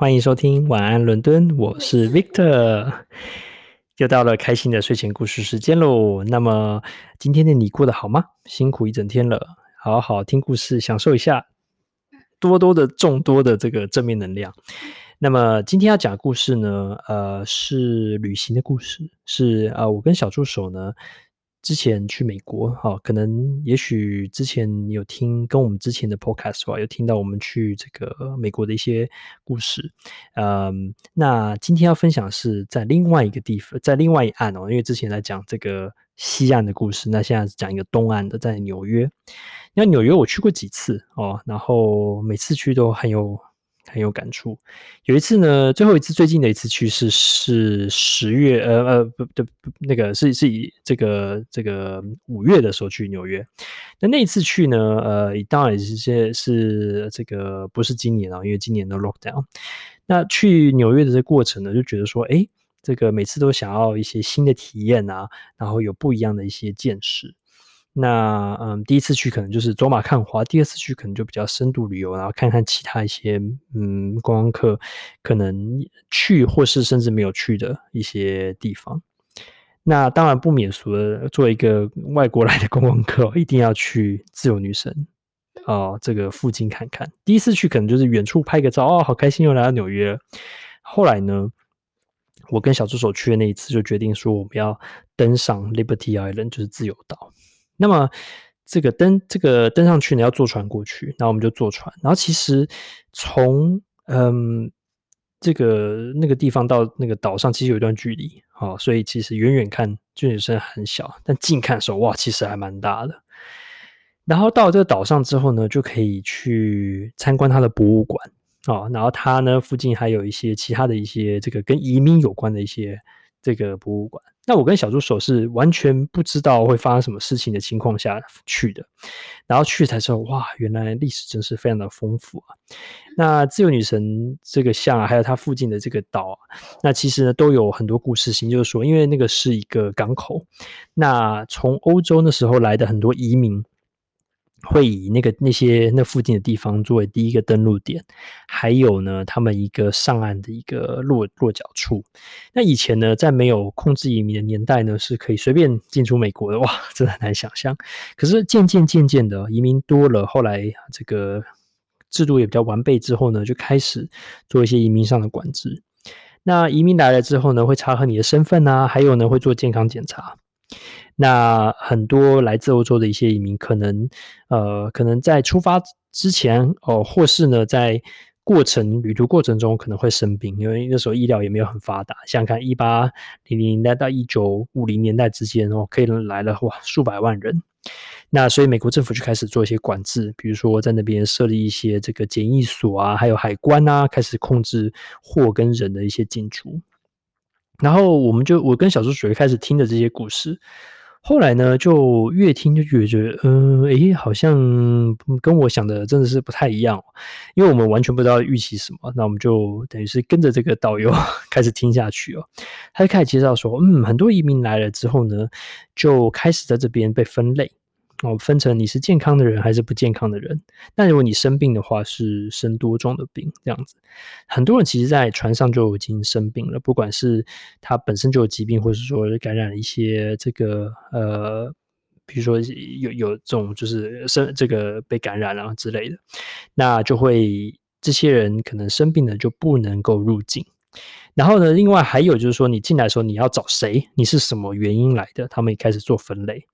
欢迎收听晚安伦敦，我是 Victor，又到了开心的睡前故事时间喽。那么今天的你过得好吗？辛苦一整天了，好好听故事，享受一下多多的众多的这个正面能量。那么今天要讲故事呢，呃，是旅行的故事，是啊、我跟小助手呢。之前去美国，哈，可能也许之前有听跟我们之前的 podcast 吧，有听到我们去这个美国的一些故事，嗯，那今天要分享是在另外一个地方，在另外一岸哦，因为之前在讲这个西岸的故事，那现在讲一个东岸的，在纽约。那纽约我去过几次哦，然后每次去都很有。很有感触。有一次呢，最后一次最近的一次去是是十月，呃呃不对不，那个是是以这个这个五月的时候去纽约。那那一次去呢，呃，当然也是些是这个不是今年啊，因为今年的 lockdown。那去纽约的这个过程呢，就觉得说，哎，这个每次都想要一些新的体验啊，然后有不一样的一些见识。那嗯，第一次去可能就是走马看花，第二次去可能就比较深度旅游，然后看看其他一些嗯观光客可能去或是甚至没有去的一些地方。那当然不免俗的，作为一个外国来的观光客，一定要去自由女神啊、呃、这个附近看看。第一次去可能就是远处拍个照，哦，好开心又来到纽约。后来呢，我跟小助手去的那一次就决定说，我们要登上 Liberty Island，就是自由岛。那么这个登这个登上去呢，要坐船过去，然后我们就坐船。然后其实从嗯这个那个地方到那个岛上，其实有一段距离，哦，所以其实远远看就也是很小，但近看的时候，哇，其实还蛮大的。然后到这个岛上之后呢，就可以去参观它的博物馆啊。然后它呢附近还有一些其他的一些这个跟移民有关的一些这个博物馆。那我跟小助手是完全不知道会发生什么事情的情况下去的，然后去才知道，哇，原来历史真是非常的丰富啊！那自由女神这个像啊，还有它附近的这个岛啊，那其实呢都有很多故事性，就是说，因为那个是一个港口，那从欧洲那时候来的很多移民。会以那个那些那附近的地方作为第一个登陆点，还有呢，他们一个上岸的一个落落脚处。那以前呢，在没有控制移民的年代呢，是可以随便进出美国的，哇，真的很难想象。可是渐渐渐渐的，移民多了，后来这个制度也比较完备之后呢，就开始做一些移民上的管制。那移民来了之后呢，会查核你的身份啊，还有呢，会做健康检查。那很多来自欧洲的一些移民，可能呃，可能在出发之前哦、或是呢，在过程旅途过程中可能会生病，因为那时候医疗也没有很发达。想想看，一八零零年代到一九五零年代之间哦，可以来了哇，数百万人。那所以美国政府就开始做一些管制，比如说在那边设立一些这个检疫所啊，还有海关啊，开始控制货跟人的一些进出。然后我们就我跟小助手开始听的这些故事。后来呢，就越听就越觉得，嗯，诶，好像跟我想的真的是不太一样，因为我们完全不知道预期什么，那我们就等于是跟着这个导游 开始听下去哦。他就开始介绍说，嗯，很多移民来了之后呢，就开始在这边被分类。哦，分成你是健康的人还是不健康的人。那如果你生病的话，是生多重的病这样子。很多人其实，在船上就已经生病了，不管是他本身就有疾病，或是说感染一些这个呃，比如说有有这种就是生这个被感染了之类的，那就会这些人可能生病了就不能够入境。然后呢，另外还有就是说，你进来的时候你要找谁？你是什么原因来的？他们也开始做分类。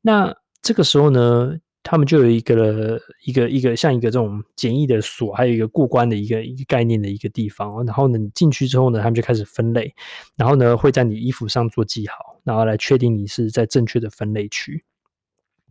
那这个时候呢，他们就有一个一个一个像一个这种简易的锁，还有一个过关的一个一个概念的一个地方。然后呢，你进去之后呢，他们就开始分类，然后呢，会在你衣服上做记号，然后来确定你是在正确的分类区。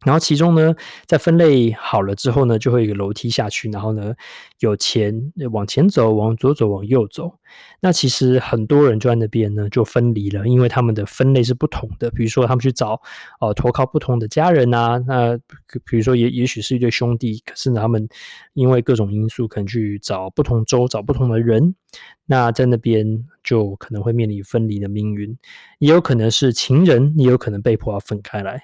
然后其中呢，在分类好了之后呢，就会有一个楼梯下去，然后呢，有前往前走，往左走，往右走。那其实很多人就在那边呢，就分离了，因为他们的分类是不同的。比如说，他们去找哦、投靠不同的家人啊，那比如说也也许是一对兄弟，可是，他们因为各种因素，可能去找不同州，找不同的人，那在那边就可能会面临分离的命运。也有可能是情人，也有可能被迫要分开来。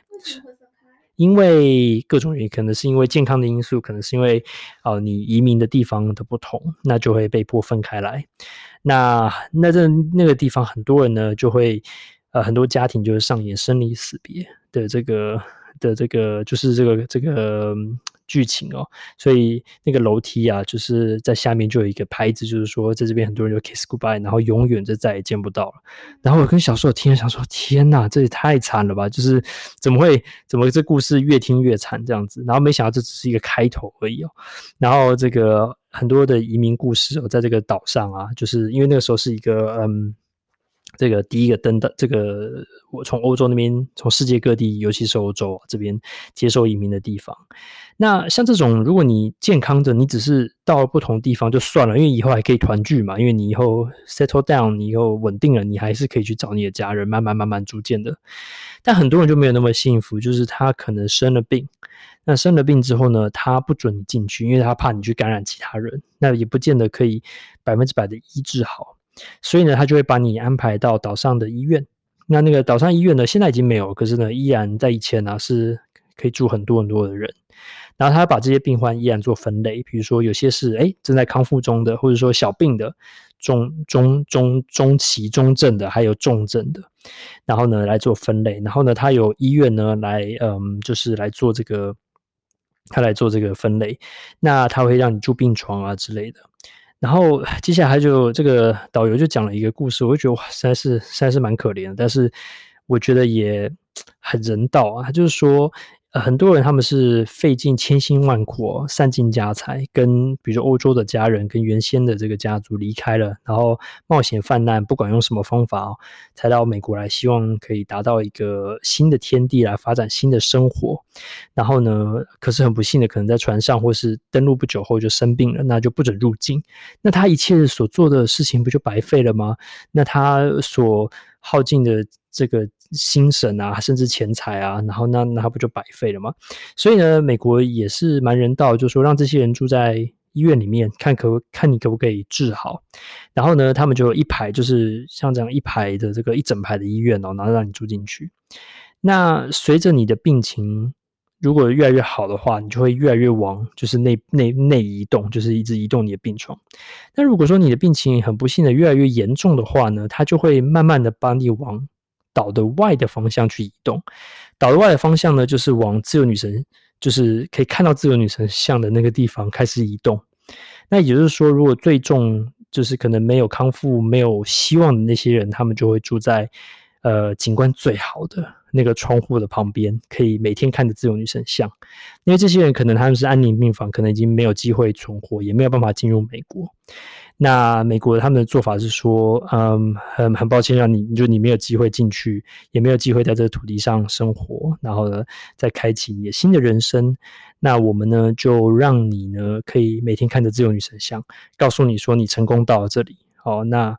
因为各种原因，可能是因为健康的因素，可能是因为哦、你移民的地方的不同，那就会被迫分开来。那那这那个地方很多人呢就会呃很多家庭就是上演生离死别的这个的这个就是这个这个。剧情哦，所以那个楼梯啊，就是在下面就有一个牌子，就是说在这边很多人就 kiss goodbye，然后永远就再也见不到了。然后我跟小时候听了想说，天哪，这也太惨了吧！就是怎么会，怎么这故事越听越惨这样子？然后没想到这只是一个开头而已哦。然后这个很多的移民故事哦，在这个岛上啊，就是因为那个时候是一个嗯。这个第一个登的这个，我从欧洲那边，从世界各地，尤其是欧洲这边接受移民的地方。那像这种，如果你健康的，你只是到了不同地方就算了，因为以后还可以团聚嘛。因为你以后 settle down，你以后稳定了，你还是可以去找你的家人，慢慢慢慢逐渐的。但很多人就没有那么幸福，就是他可能生了病，那生了病之后呢，他不准你进去，因为他怕你去感染其他人，那也不见得可以百分之百的医治好。所以呢，他就会把你安排到岛上的医院。那那个岛上医院呢，现在已经没有，可是呢，依然在以前呢，是可以住很多很多的人。然后他把这些病患依然做分类，比如说有些是诶正在康复中的，或者说小病的、中中中中期中症的，还有重症的。然后呢来做分类。然后呢，他有医院呢来嗯，就是来做这个，他来做这个分类。那他会让你住病床啊之类的。然后接下来就这个导游就讲了一个故事，我就觉得哇，实在是实在是蛮可怜的，但是我觉得也很人道啊。他就是说。很多人他们是费尽千辛万苦，散尽家财，跟比如说欧洲的家人，跟原先的这个家族离开了，然后冒险犯难，不管用什么方法哦，才到美国来，希望可以达到一个新的天地来发展新的生活。然后呢，可是很不幸的，可能在船上或是登陆不久后就生病了，那就不准入境。那他一切所做的事情不就白费了吗？那他所耗尽的这个。精神啊，甚至钱财啊，然后那那不就白费了吗？所以呢，美国也是蛮人道，就是说让这些人住在医院里面，看可看你可不可以治好。然后呢，他们就一排，就是像这样一排的这个一整排的医院哦，然后让你住进去。那随着你的病情如果越来越好的话，你就会越来越往就是内内内移动，就是一直移动你的病床。那如果说你的病情很不幸的越来越严重的话呢，它就会慢慢的帮你往岛的外的方向去移动，岛的外的方向呢，就是往自由女神，就是可以看到自由女神像的那个地方开始移动。那也就是说，如果最重就是可能没有康复、没有希望的那些人，他们就会住在呃景观最好的那个窗户的旁边，可以每天看着自由女神像。因为这些人可能他们是安宁病房，可能已经没有机会存活，也没有办法进入美国。那美国他们的做法是说，嗯，很很抱歉让你，就你没有机会进去，也没有机会在这个土地上生活，然后呢，再开启你的新的人生。那我们呢，就让你呢，可以每天看着自由女神像，告诉你说你成功到了这里。好，那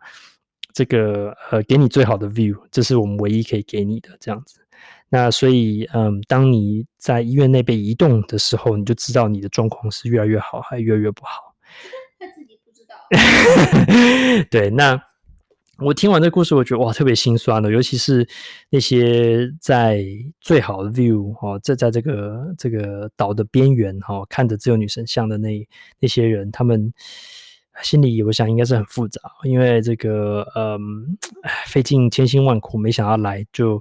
这个呃，给你最好的 view，这是我们唯一可以给你的这样子。那所以，嗯，当你在医院内被移动的时候，你就知道你的状况是越来越好，还是越来越不好。他自己不知道 对，那我听完这个故事，我觉得哇，特别心酸的，尤其是那些在最好的 view 哦，在在这个这个岛的边缘哈，看着自由女神像的那那些人，他们心里我想应该是很复杂，因为这个嗯，费尽千辛万苦，没想到来就。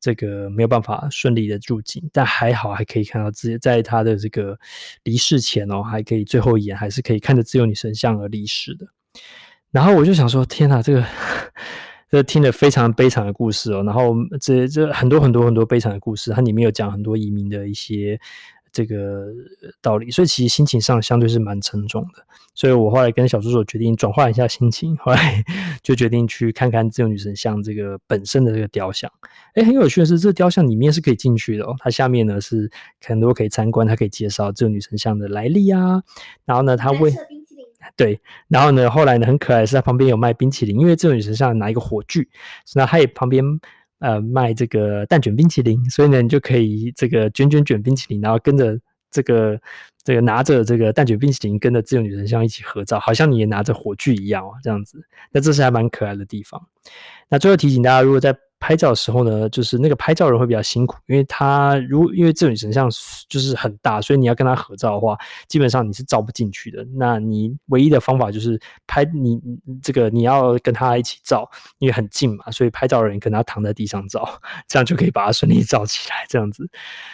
这个没有办法顺利的入境，但还好还可以看到自己在他的这个离世前哦，还可以最后一眼还是可以看着自由女神像而离世的。然后我就想说，天哪，这个这听了非常悲惨的故事哦。然后这这很多很多很多悲惨的故事，它里面有讲很多移民的一些。这个道理，所以其实心情上相对是蛮沉重的。所以我后来跟小助手决定转换一下心情，后来 就决定去看看自由女神像这个本身的这个雕像。诶，很有趣的是，这个雕像里面是可以进去的哦。它下面呢是很多可以参观，它可以介绍自由女神像的来历啊。然后呢，它为对，然后呢，后来呢很可爱的是，它旁边有卖冰淇淋，因为自由女神像拿一个火炬，那它也旁边。呃，卖这个蛋卷冰淇淋，所以呢，你就可以这个卷卷卷冰淇淋，然后跟着这个这个拿着这个蛋卷冰淇淋，跟着自由女神像一起合照，好像你也拿着火炬一样哦，这样子。那这是还蛮可爱的地方。那最后提醒大家，如果在拍照的时候呢，就是那个拍照人会比较辛苦，因为他如因为这种神像就是很大，所以你要跟他合照的话，基本上你是照不进去的。那你唯一的方法就是拍你这个你要跟他一起照，因为很近嘛，所以拍照人可能要躺在地上照，这样就可以把它顺利照起来，这样子。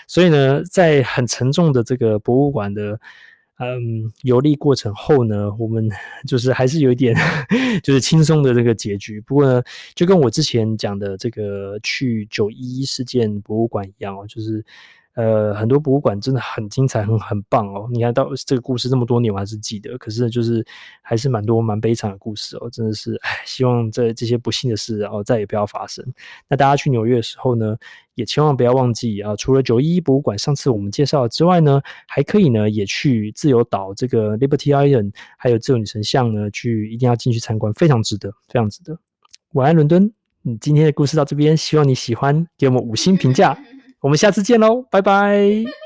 所以呢，在很沉重的这个博物馆的。嗯，游历过程后呢，我们 就是还是有一点 就是轻松的这个结局。不过呢，就跟我之前讲的这个去九一一事件博物馆一样哦，就是。呃，很多博物馆真的很精彩，很很棒哦。你看到这个故事这么多年，我还是记得。可是就是还是蛮多蛮悲惨的故事哦，真的是，唉，希望这这些不幸的事哦再也不要发生。那大家去纽约的时候呢，也千万不要忘记啊，除了九一一博物馆上次我们介绍之外呢，还可以呢也去自由岛这个 Liberty Island，还有自由女神像呢，去一定要进去参观，非常值得，非常值得。晚安，伦敦。嗯，今天的故事到这边，希望你喜欢，给我们五星评价。我们下次见喽，拜拜。